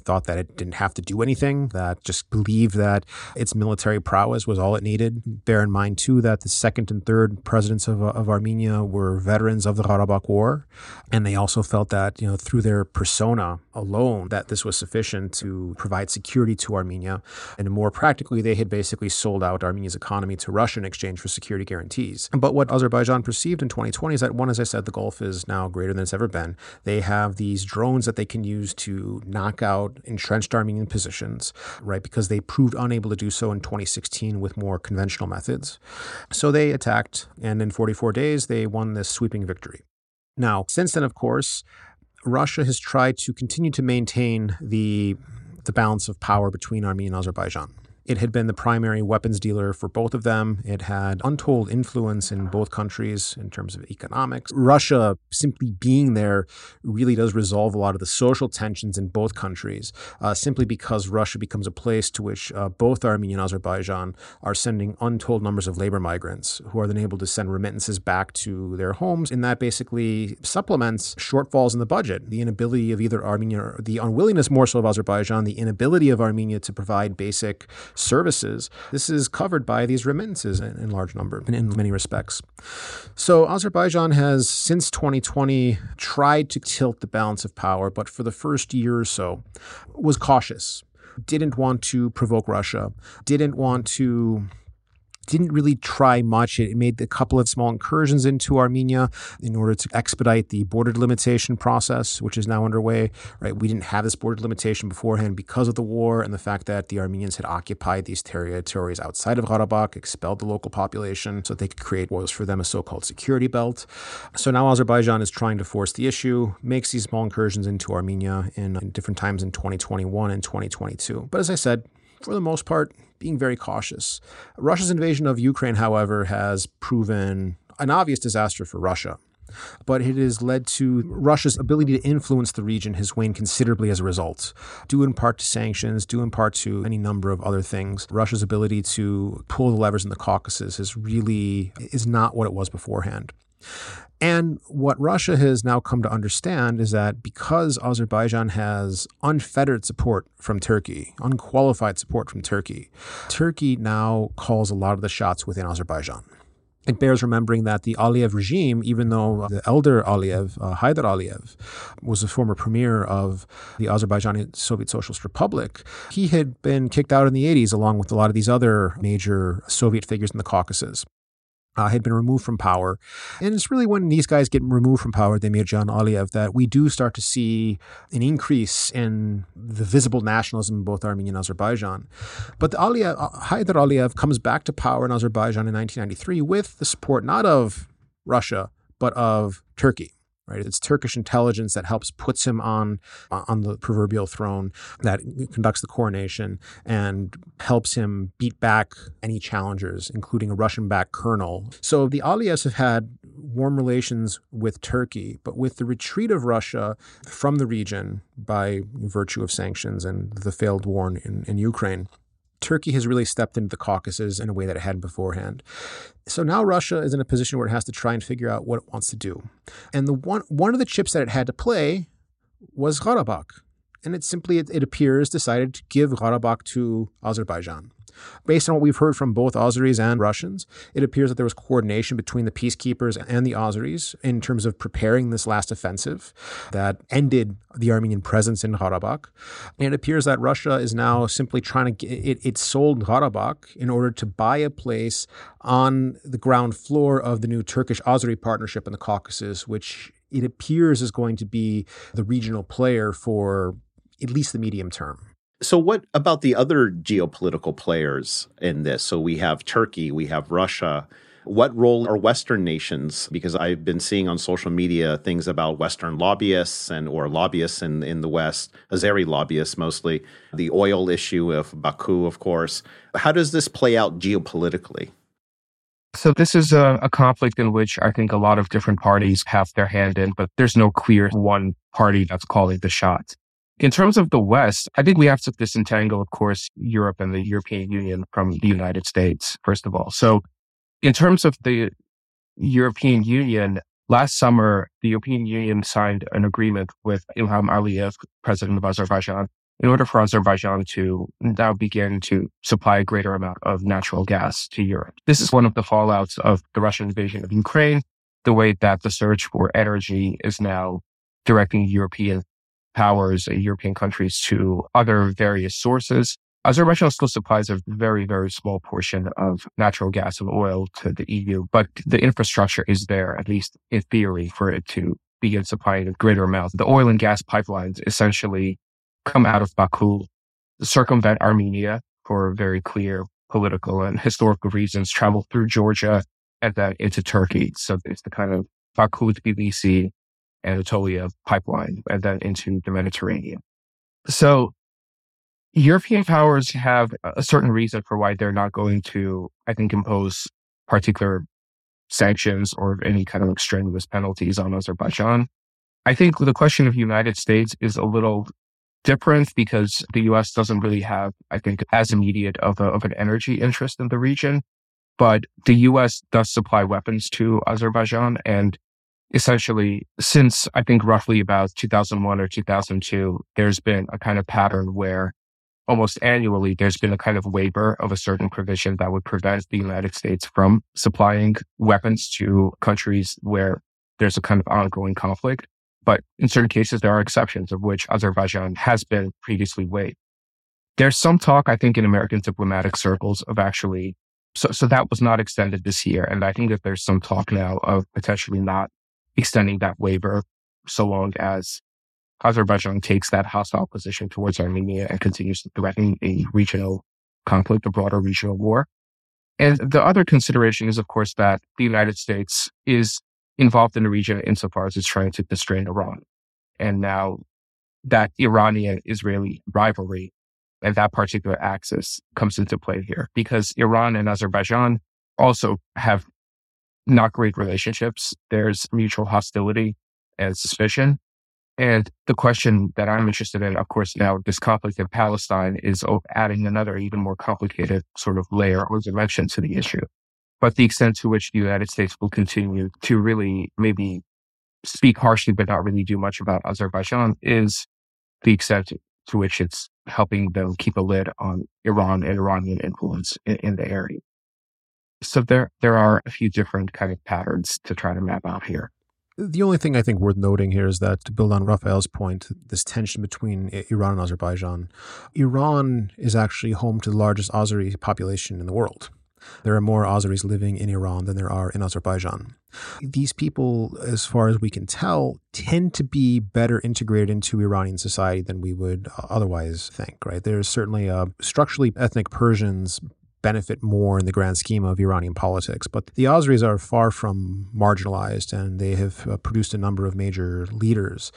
thought that it didn't have to do anything, that just believed that its military prowess was all it needed. Bear in mind, too, that the second and third presidents of, uh, of Armenia were veterans of the Karabakh War. And they also felt that, you know, through their persona alone, that this was sufficient to provide security to Armenia. And more practically, they had basically sold out Armenia's economy to Russia in exchange for security guarantees. But what Azerbaijan perceived in 2020 is that, one, as I said, the Gulf is now greater than it's ever been. They have these drones that they can use to knock out entrenched Armenian positions, right? Because they proved unable to do so in 2016 with more conventional methods. So they attacked, and in 44 days, they won this sweeping victory. Now, since then, of course, Russia has tried to continue to maintain the, the balance of power between Armenia and Azerbaijan. It had been the primary weapons dealer for both of them. It had untold influence in both countries in terms of economics. Russia simply being there really does resolve a lot of the social tensions in both countries, uh, simply because Russia becomes a place to which uh, both Armenia and Azerbaijan are sending untold numbers of labor migrants who are then able to send remittances back to their homes. And that basically supplements shortfalls in the budget, the inability of either Armenia, the unwillingness more so of Azerbaijan, the inability of Armenia to provide basic services, this is covered by these remittances in, in large number and in many respects. So Azerbaijan has, since 2020, tried to tilt the balance of power, but for the first year or so, was cautious, didn't want to provoke Russia, didn't want to didn't really try much. It made a couple of small incursions into Armenia in order to expedite the border delimitation process, which is now underway. Right, we didn't have this border delimitation beforehand because of the war and the fact that the Armenians had occupied these territories outside of Karabakh, expelled the local population, so they could create what was for them a so-called security belt. So now Azerbaijan is trying to force the issue, makes these small incursions into Armenia in, in different times in 2021 and 2022. But as I said, for the most part, being very cautious. Russia's invasion of Ukraine, however, has proven an obvious disaster for Russia. But it has led to Russia's ability to influence the region has waned considerably as a result, due in part to sanctions, due in part to any number of other things. Russia's ability to pull the levers in the Caucasus is really is not what it was beforehand. And what Russia has now come to understand is that because Azerbaijan has unfettered support from Turkey, unqualified support from Turkey, Turkey now calls a lot of the shots within Azerbaijan. It bears remembering that the Aliyev regime, even though the elder Aliyev, uh, Aliyev, was a former premier of the Azerbaijani Soviet Socialist Republic, he had been kicked out in the 80s along with a lot of these other major Soviet figures in the Caucasus uh, had been removed from power. And it's really when these guys get removed from power, Demirchyan Aliyev, that we do start to see an increase in the visible nationalism in both Armenia and Azerbaijan. But the Aliyev, uh, Aliyev comes back to power in Azerbaijan in 1993 with the support not of Russia, but of Turkey right? It's Turkish intelligence that helps puts him on on the proverbial throne, that conducts the coronation and helps him beat back any challengers, including a Russian-backed colonel. So the Aliyevs have had warm relations with Turkey, but with the retreat of Russia from the region by virtue of sanctions and the failed war in, in Ukraine, Turkey has really stepped into the Caucasus in a way that it hadn't beforehand. So now Russia is in a position where it has to try and figure out what it wants to do. And the one one of the chips that it had to play was Karabakh. And it simply, it, it appears, decided to give Karabakh to Azerbaijan. Based on what we've heard from both Azeris and Russians, it appears that there was coordination between the peacekeepers and the Azeris in terms of preparing this last offensive that ended the Armenian presence in Karabakh. And it appears that Russia is now simply trying to get it, it sold Karabakh in order to buy a place on the ground floor of the new Turkish Azeri partnership in the Caucasus, which it appears is going to be the regional player for at least the medium term. So, what about the other geopolitical players in this? So, we have Turkey, we have Russia. What role are Western nations? Because I've been seeing on social media things about Western lobbyists and or lobbyists in, in the West, Azeri lobbyists mostly, the oil issue of Baku, of course. How does this play out geopolitically? So this is a, a, conflict in which I think a lot of different parties have their hand in, but there's no clear one party that's calling the shots. In terms of the West, I think we have to disentangle, of course, Europe and the European Union from the United States, first of all. So in terms of the European Union, last summer, the European Union signed an agreement with Ilham Aliyev, president of Azerbaijan, in order for Azerbaijan to now begin to supply a greater amount of natural gas to Europe. This is one of the fallouts of the Russian invasion of Ukraine, the way that the search for energy is now directing European powers, European countries to other various sources. Azerbaijan still supplies a very, very small portion of natural gas and oil to the EU, but the infrastructure is there, at least in theory, for it to begin supplying a greater amount. The oil and gas pipelines essentially come out of Baku, circumvent Armenia for very clear political and historical reasons, travel through Georgia and then into Turkey. So it's the kind of Baku to Tbilisi Anatolia pipeline and then into the Mediterranean. So European powers have a certain reason for why they're not going to, I think, impose particular sanctions or any kind of extraneous penalties on Azerbaijan. I think the question of United States is a little different because the U.S. doesn't really have, I think, as immediate of, a, of an energy interest in the region. But the U.S. does supply weapons to Azerbaijan, and essentially since I think roughly about 2001 or 2002, there's been a kind of pattern where almost annually there's been a kind of waiver of a certain provision that would prevent the United States from supplying weapons to countries where there's a kind of ongoing conflict. But in certain cases, there are exceptions of which Azerbaijan has been previously waived. There's some talk, I think, in American diplomatic circles of actually so, so that was not extended this year. And I think that there's some talk now of potentially not extending that waiver so long as Azerbaijan takes that hostile position towards Armenia and continues to threaten a regional conflict, a broader regional war. And the other consideration is, of course, that the United States is involved in the region insofar as it's trying to constrain Iran. And now that Iranian Israeli rivalry and that particular axis comes into play here because Iran and Azerbaijan also have not great relationships. There's mutual hostility and suspicion. And the question that I'm interested in, of course, now this conflict in Palestine is adding another even more complicated sort of layer or dimension to the issue. But the extent to which the United States will continue to really maybe speak harshly, but not really do much about Azerbaijan is the extent to which it's helping them keep a lid on Iran and Iranian influence in, in the area. So there, there are a few different kind of patterns to try to map out here. The only thing I think worth noting here is that to build on Rafael's point, this tension between Iran and Azerbaijan, Iran is actually home to the largest Azeri population in the world. There are more Azeris living in Iran than there are in Azerbaijan. These people, as far as we can tell, tend to be better integrated into Iranian society than we would uh, otherwise think, right? There's certainly a structurally ethnic Persians benefit more in the grand scheme of Iranian politics. But the Azeris are far from marginalized and they have uh, produced a number of major leaders.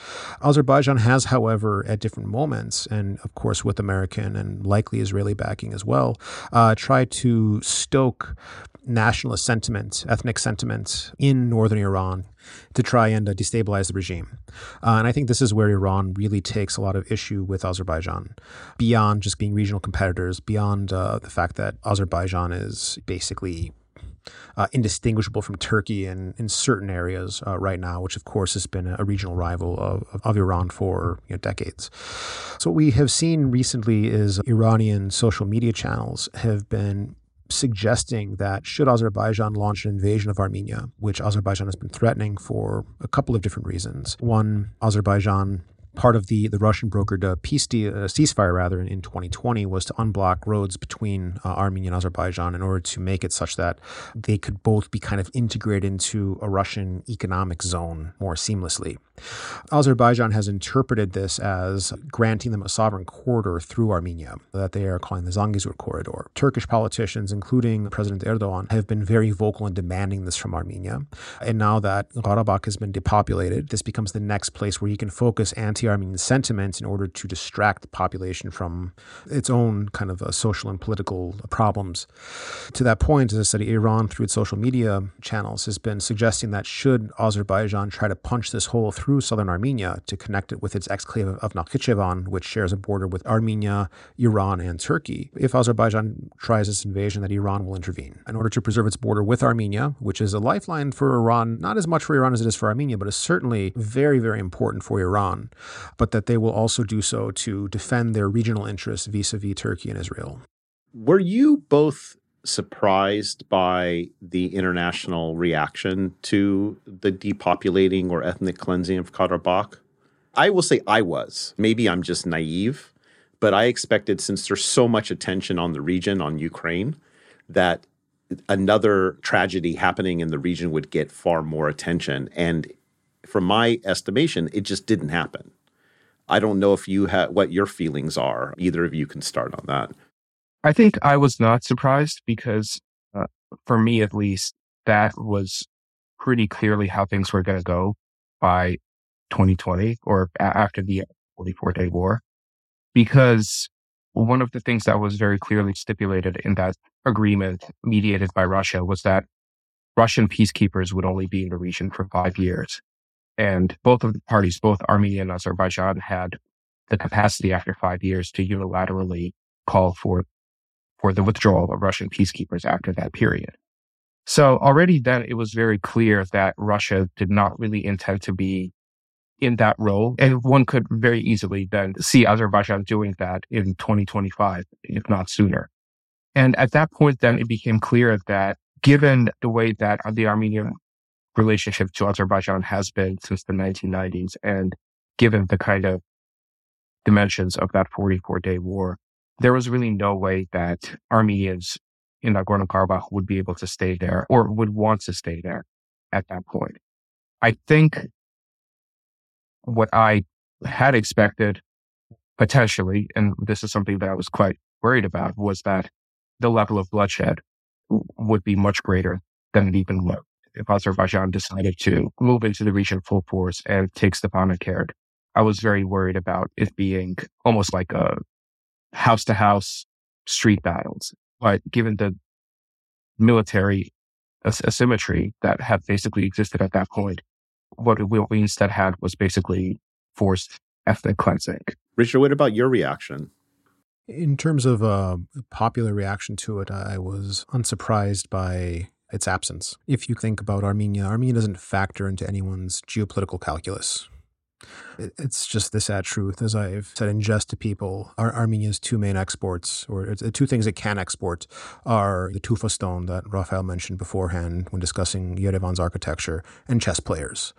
Azerbaijan has, however, at different moments, and of course with American and likely Israeli backing as well, uh, tried to stoke nationalist sentiment, ethnic sentiment in northern Iran to try and uh, destabilize the regime. Uh, and I think this is where Iran really takes a lot of issue with Azerbaijan, beyond just being regional competitors, beyond uh, the fact that Azerbaijan is basically uh, indistinguishable from Turkey in, in certain areas uh, right now, which of course has been a regional rival of, of Iran for you know, decades. So what we have seen recently is Iranian social media channels have been suggesting that should Azerbaijan launch an invasion of Armenia, which Azerbaijan has been threatening for a couple of different reasons. One, Azerbaijan part of the, the Russian brokered uh, peace uh, ceasefire rather in, in 2020 was to unblock roads between uh, Armenia and Azerbaijan in order to make it such that they could both be kind of integrated into a Russian economic zone more seamlessly. Azerbaijan has interpreted this as granting them a sovereign corridor through Armenia that they are calling the Zangezur corridor. Turkish politicians, including President Erdogan, have been very vocal in demanding this from Armenia. And now that Karabakh has been depopulated, this becomes the next place where you can focus anti Armenian sentiments in order to distract the population from its own kind of uh, social and political problems. To that point, as I said, Iran, through its social media channels, has been suggesting that should Azerbaijan try to punch this hole through southern Armenia to connect it with its exclave of Nakhichevan, which shares a border with Armenia, Iran, and Turkey. If Azerbaijan tries this invasion, that Iran will intervene in order to preserve its border with Armenia, which is a lifeline for Iran, not as much for Iran as it is for Armenia, but is certainly very, very important for Iran, but that they will also do so to defend their regional interests vis a vis Turkey and Israel. Were you both surprised by the international reaction to the depopulating or ethnic cleansing of Karabakh? I will say I was. Maybe I'm just naive, but I expected, since there's so much attention on the region, on Ukraine, that another tragedy happening in the region would get far more attention. And from my estimation, it just didn't happen. I don't know if you have what your feelings are. Either of you can start on that. I think I was not surprised because, uh, for me at least, that was pretty clearly how things were going to go by 2020 or a- after the 44 day war. Because one of the things that was very clearly stipulated in that agreement mediated by Russia was that Russian peacekeepers would only be in the region for five years. And both of the parties, both Armenia and Azerbaijan, had the capacity after five years to unilaterally call for for the withdrawal of Russian peacekeepers after that period. So already then it was very clear that Russia did not really intend to be in that role. And one could very easily then see Azerbaijan doing that in 2025, if not sooner. And at that point, then it became clear that given the way that the Armenian relationship to Azerbaijan has been since the 1990s, and given the kind of dimensions of that 44 day war, there was really no way that Armenians in Nagorno Karabakh would be able to stay there or would want to stay there at that point. I think what I had expected potentially, and this is something that I was quite worried about, was that the level of bloodshed would be much greater than it even was if Azerbaijan decided to move into the region full force and take Stepanakert. I was very worried about it being almost like a house to house street battles. But given the military asymmetry that had basically existed at that point, what we instead had was basically forced ethnic cleansing. Richard, what about your reaction? In terms of a uh, popular reaction to it, I was unsurprised by its absence. If you think about Armenia, Armenia doesn't factor into anyone's geopolitical calculus. It's just the sad truth, as I've said in jest to people. Ar- Armenia's two main exports, or uh, the two things it can export, are the tufa stone that Rafael mentioned beforehand when discussing Yerevan's architecture, and chess players.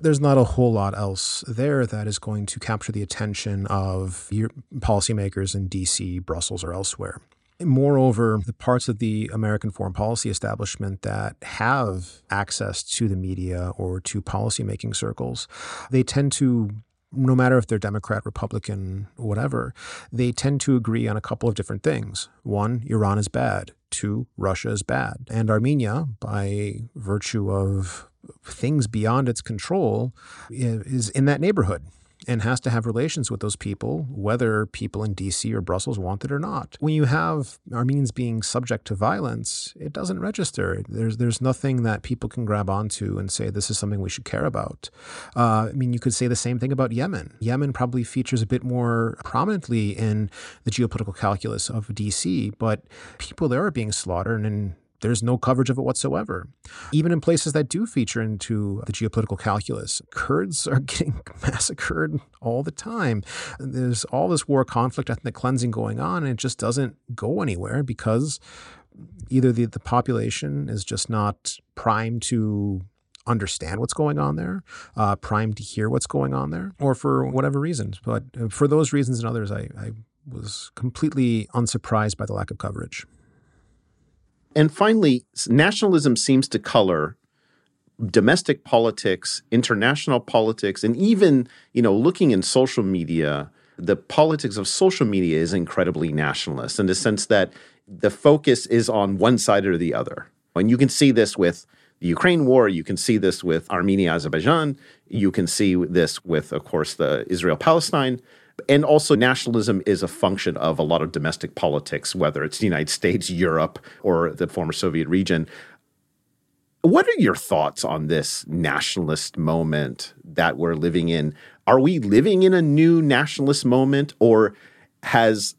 There's not a whole lot else there that is going to capture the attention of policymakers in DC, Brussels, or elsewhere. Moreover, the parts of the American foreign policy establishment that have access to the media or to policymaking circles, they tend to no matter if they're Democrat, Republican, whatever, they tend to agree on a couple of different things. One, Iran is bad. Two, Russia is bad. And Armenia, by virtue of things beyond its control, is in that neighborhood and has to have relations with those people, whether people in DC or Brussels want it or not. When you have Armenians being subject to violence, it doesn't register. There's there's nothing that people can grab onto and say this is something we should care about. Uh, I mean, you could say the same thing about Yemen. Yemen probably features a bit more prominently in the geopolitical calculus of DC, but people there are being slaughtered and there's no coverage of it whatsoever. Even in places that do feature into the geopolitical calculus, Kurds are getting massacred all the time. There's all this war conflict, ethnic cleansing going on, and it just doesn't go anywhere because either the, the population is just not primed to understand what's going on there, uh, primed to hear what's going on there, or for whatever reasons. But uh, for those reasons and others, I, I was completely unsurprised by the lack of coverage. And finally, nationalism seems to color domestic politics, international politics, and even, you know, looking in social media, the politics of social media is incredibly nationalist in the sense that the focus is on one side or the other. And you can see this with the Ukraine war, you can see this with Armenia, Azerbaijan, you can see this with, of course, the Israel Palestine. And also, nationalism is a function of a lot of domestic politics, whether it's the United States, Europe, or the former Soviet region. What are your thoughts on this nationalist moment that we're living in? Are we living in a new nationalist moment, or has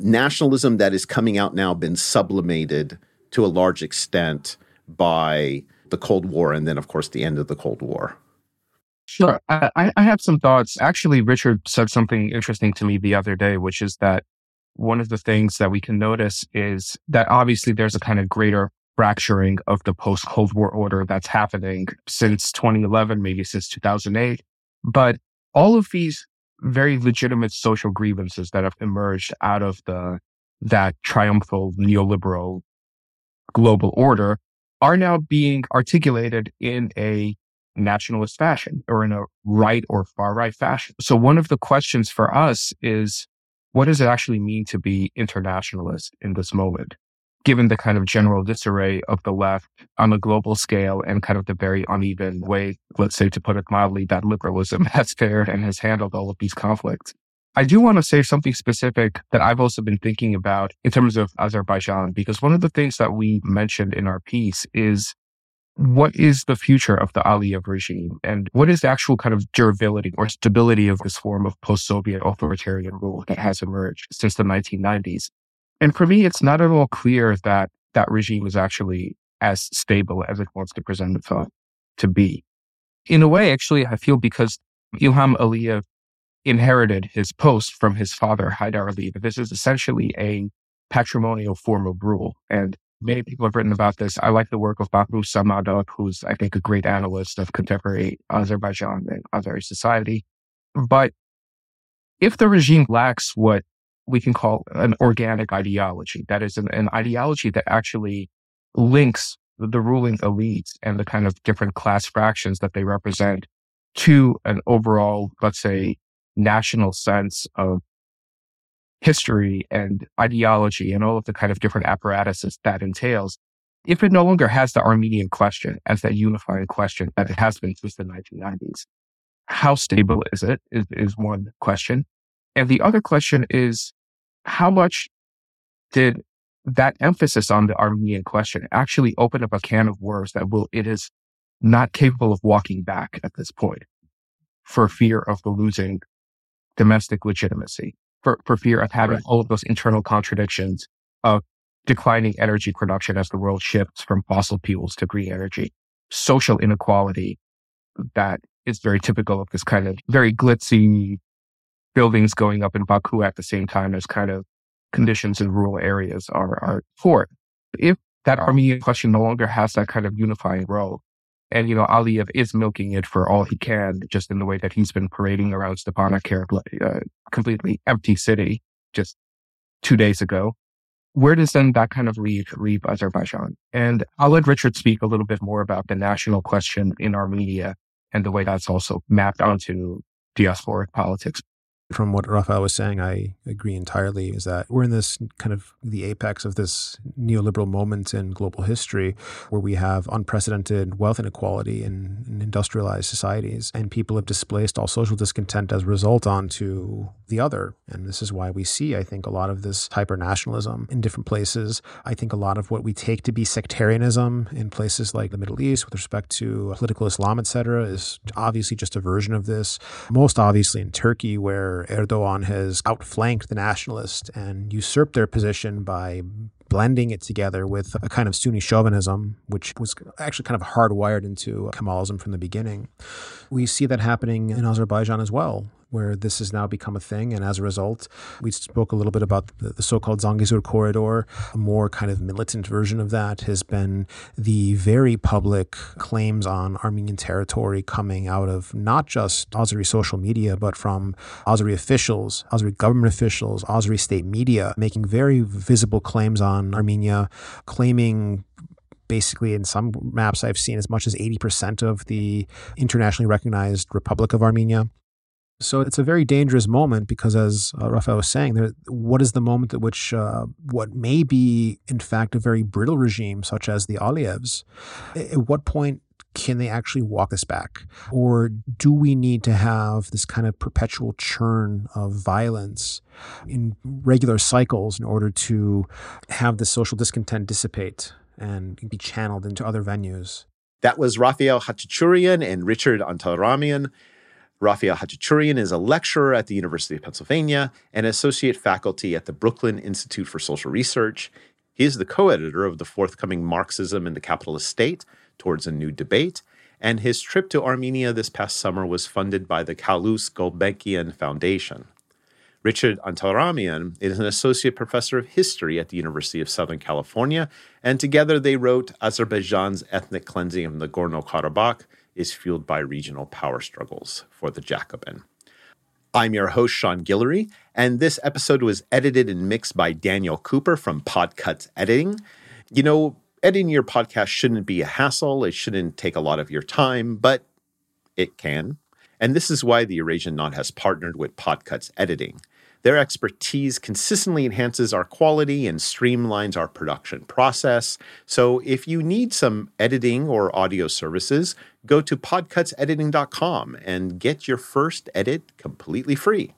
nationalism that is coming out now been sublimated to a large extent by the Cold War and then, of course, the end of the Cold War? Sure. I, I have some thoughts. Actually, Richard said something interesting to me the other day, which is that one of the things that we can notice is that obviously there's a kind of greater fracturing of the post Cold War order that's happening since 2011, maybe since 2008. But all of these very legitimate social grievances that have emerged out of the that triumphal neoliberal global order are now being articulated in a nationalist fashion or in a right or far right fashion. So one of the questions for us is what does it actually mean to be internationalist in this moment? Given the kind of general disarray of the left on a global scale and kind of the very uneven way, let's say to put it mildly, that liberalism has fared and has handled all of these conflicts. I do want to say something specific that I've also been thinking about in terms of Azerbaijan, because one of the things that we mentioned in our piece is what is the future of the Aliyev regime and what is the actual kind of durability or stability of this form of post-Soviet authoritarian rule that has emerged since the 1990s? And for me, it's not at all clear that that regime is actually as stable as it wants to present itself to be. In a way, actually, I feel because Ilham Aliyev inherited his post from his father, Heydar Aliyev. This is essentially a patrimonial form of rule. And Many people have written about this. I like the work of Bahruz Samadov, who's, I think, a great analyst of contemporary Azerbaijan and Azeri society. But if the regime lacks what we can call an organic ideology. That is an, an ideology that actually links the ruling elites and the kind of different class fractions that they represent to an overall, let's say, national sense of history and ideology and all of the kind of different apparatuses that entails. If it no longer has the Armenian question as that unifying question that it has been since the 1990s, how stable is it is, is one question. And the other question is how much did that emphasis on the Armenian question actually open up a can of worms that will, it is not capable of walking back at this point for fear of losing domestic legitimacy, for, for fear of having right. all of those internal contradictions of declining energy production as the world shifts from fossil fuels to green energy, social inequality that is very typical of this kind of very glitzy buildings going up in Baku at the same time as kind of conditions in rural areas are, are poor. If that Armenian question no longer has that kind of unifying role, and, you know, Aliyev is milking it for all he can, just in the way that he's been parading around Stepanakert, uh, completely empty city just two days ago. Where does then that kind of leave, leave Azerbaijan? And I'll let Richard speak a little bit more about the national question in Armenia and the way that's also mapped onto diasporic politics from what Rafael was saying, I agree entirely. Is that we're in this kind of the apex of this neoliberal moment in global history where we have unprecedented wealth inequality in, in industrialized societies, and people have displaced all social discontent as a result onto the other. And this is why we see, I think, a lot of this hyper nationalism in different places. I think a lot of what we take to be sectarianism in places like the Middle East with respect to political Islam, etc., is obviously just a version of this. Most obviously in Turkey, where Erdogan has outflanked the nationalists and usurped their position by blending it together with a kind of Sunni chauvinism, which was actually kind of hardwired into Kemalism from the beginning. We see that happening in Azerbaijan as well where this has now become a thing. And as a result, we spoke a little bit about the, the so called Zangezur corridor. A more kind of militant version of that has been the very public claims on Armenian territory coming out of not just Azeri social media, but from Azeri officials, Azeri government officials, Azeri state media, making very visible claims on Armenia, claiming basically in some maps I've seen as much as 80% of the internationally recognized Republic of Armenia. So it's a very dangerous moment because, as uh, Rafael was saying, there, what is the moment at which uh, what may be, in fact, a very brittle regime, such as the Aliyevs, at what point can they actually walk us back? Or do we need to have this kind of perpetual churn of violence in regular cycles in order to have the social discontent dissipate and be channeled into other venues? That was Rafael Khachaturian and Richard Antaramian. Rafael Khachaturian is a lecturer at the University of Pennsylvania and associate faculty at the Brooklyn Institute for Social Research. He is the co editor of the forthcoming Marxism in the Capitalist State Towards a New Debate, and his trip to Armenia this past summer was funded by the Calouste Gulbenkian Foundation. Richard Antaramian is an associate professor of history at the University of Southern California, and together they wrote Azerbaijan's ethnic cleansing of Nagorno Karabakh is fueled by regional power struggles for the Jacobin. I'm your host, Sean Guillory, and this episode was edited and mixed by Daniel Cooper from Podcuts Editing. You know, editing your podcast shouldn't be a hassle, it shouldn't take a lot of your time, but it can. And this is why the Eurasian Knot has partnered with Podcuts Editing. Their expertise consistently enhances our quality and streamlines our production process. So if you need some editing or audio services, go to podcutsediting.com and get your first edit completely free.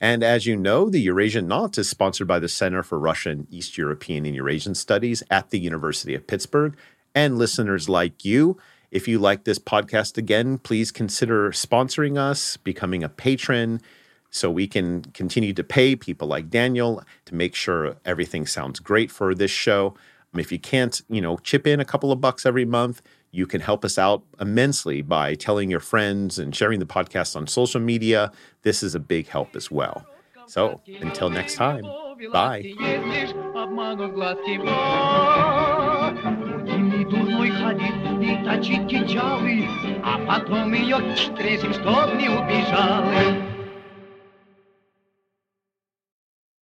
And as you know, the Eurasian Knot is sponsored by the Center for Russian, East European, and Eurasian Studies at the University of Pittsburgh. And listeners like you, if you like this podcast again, please consider sponsoring us, becoming a patron so we can continue to pay people like Daniel to make sure everything sounds great for this show. If you can't, you know, chip in a couple of bucks every month, you can help us out immensely by telling your friends and sharing the podcast on social media. This is a big help as well. So until next time, bye. а потом ее к чтоб не убежала.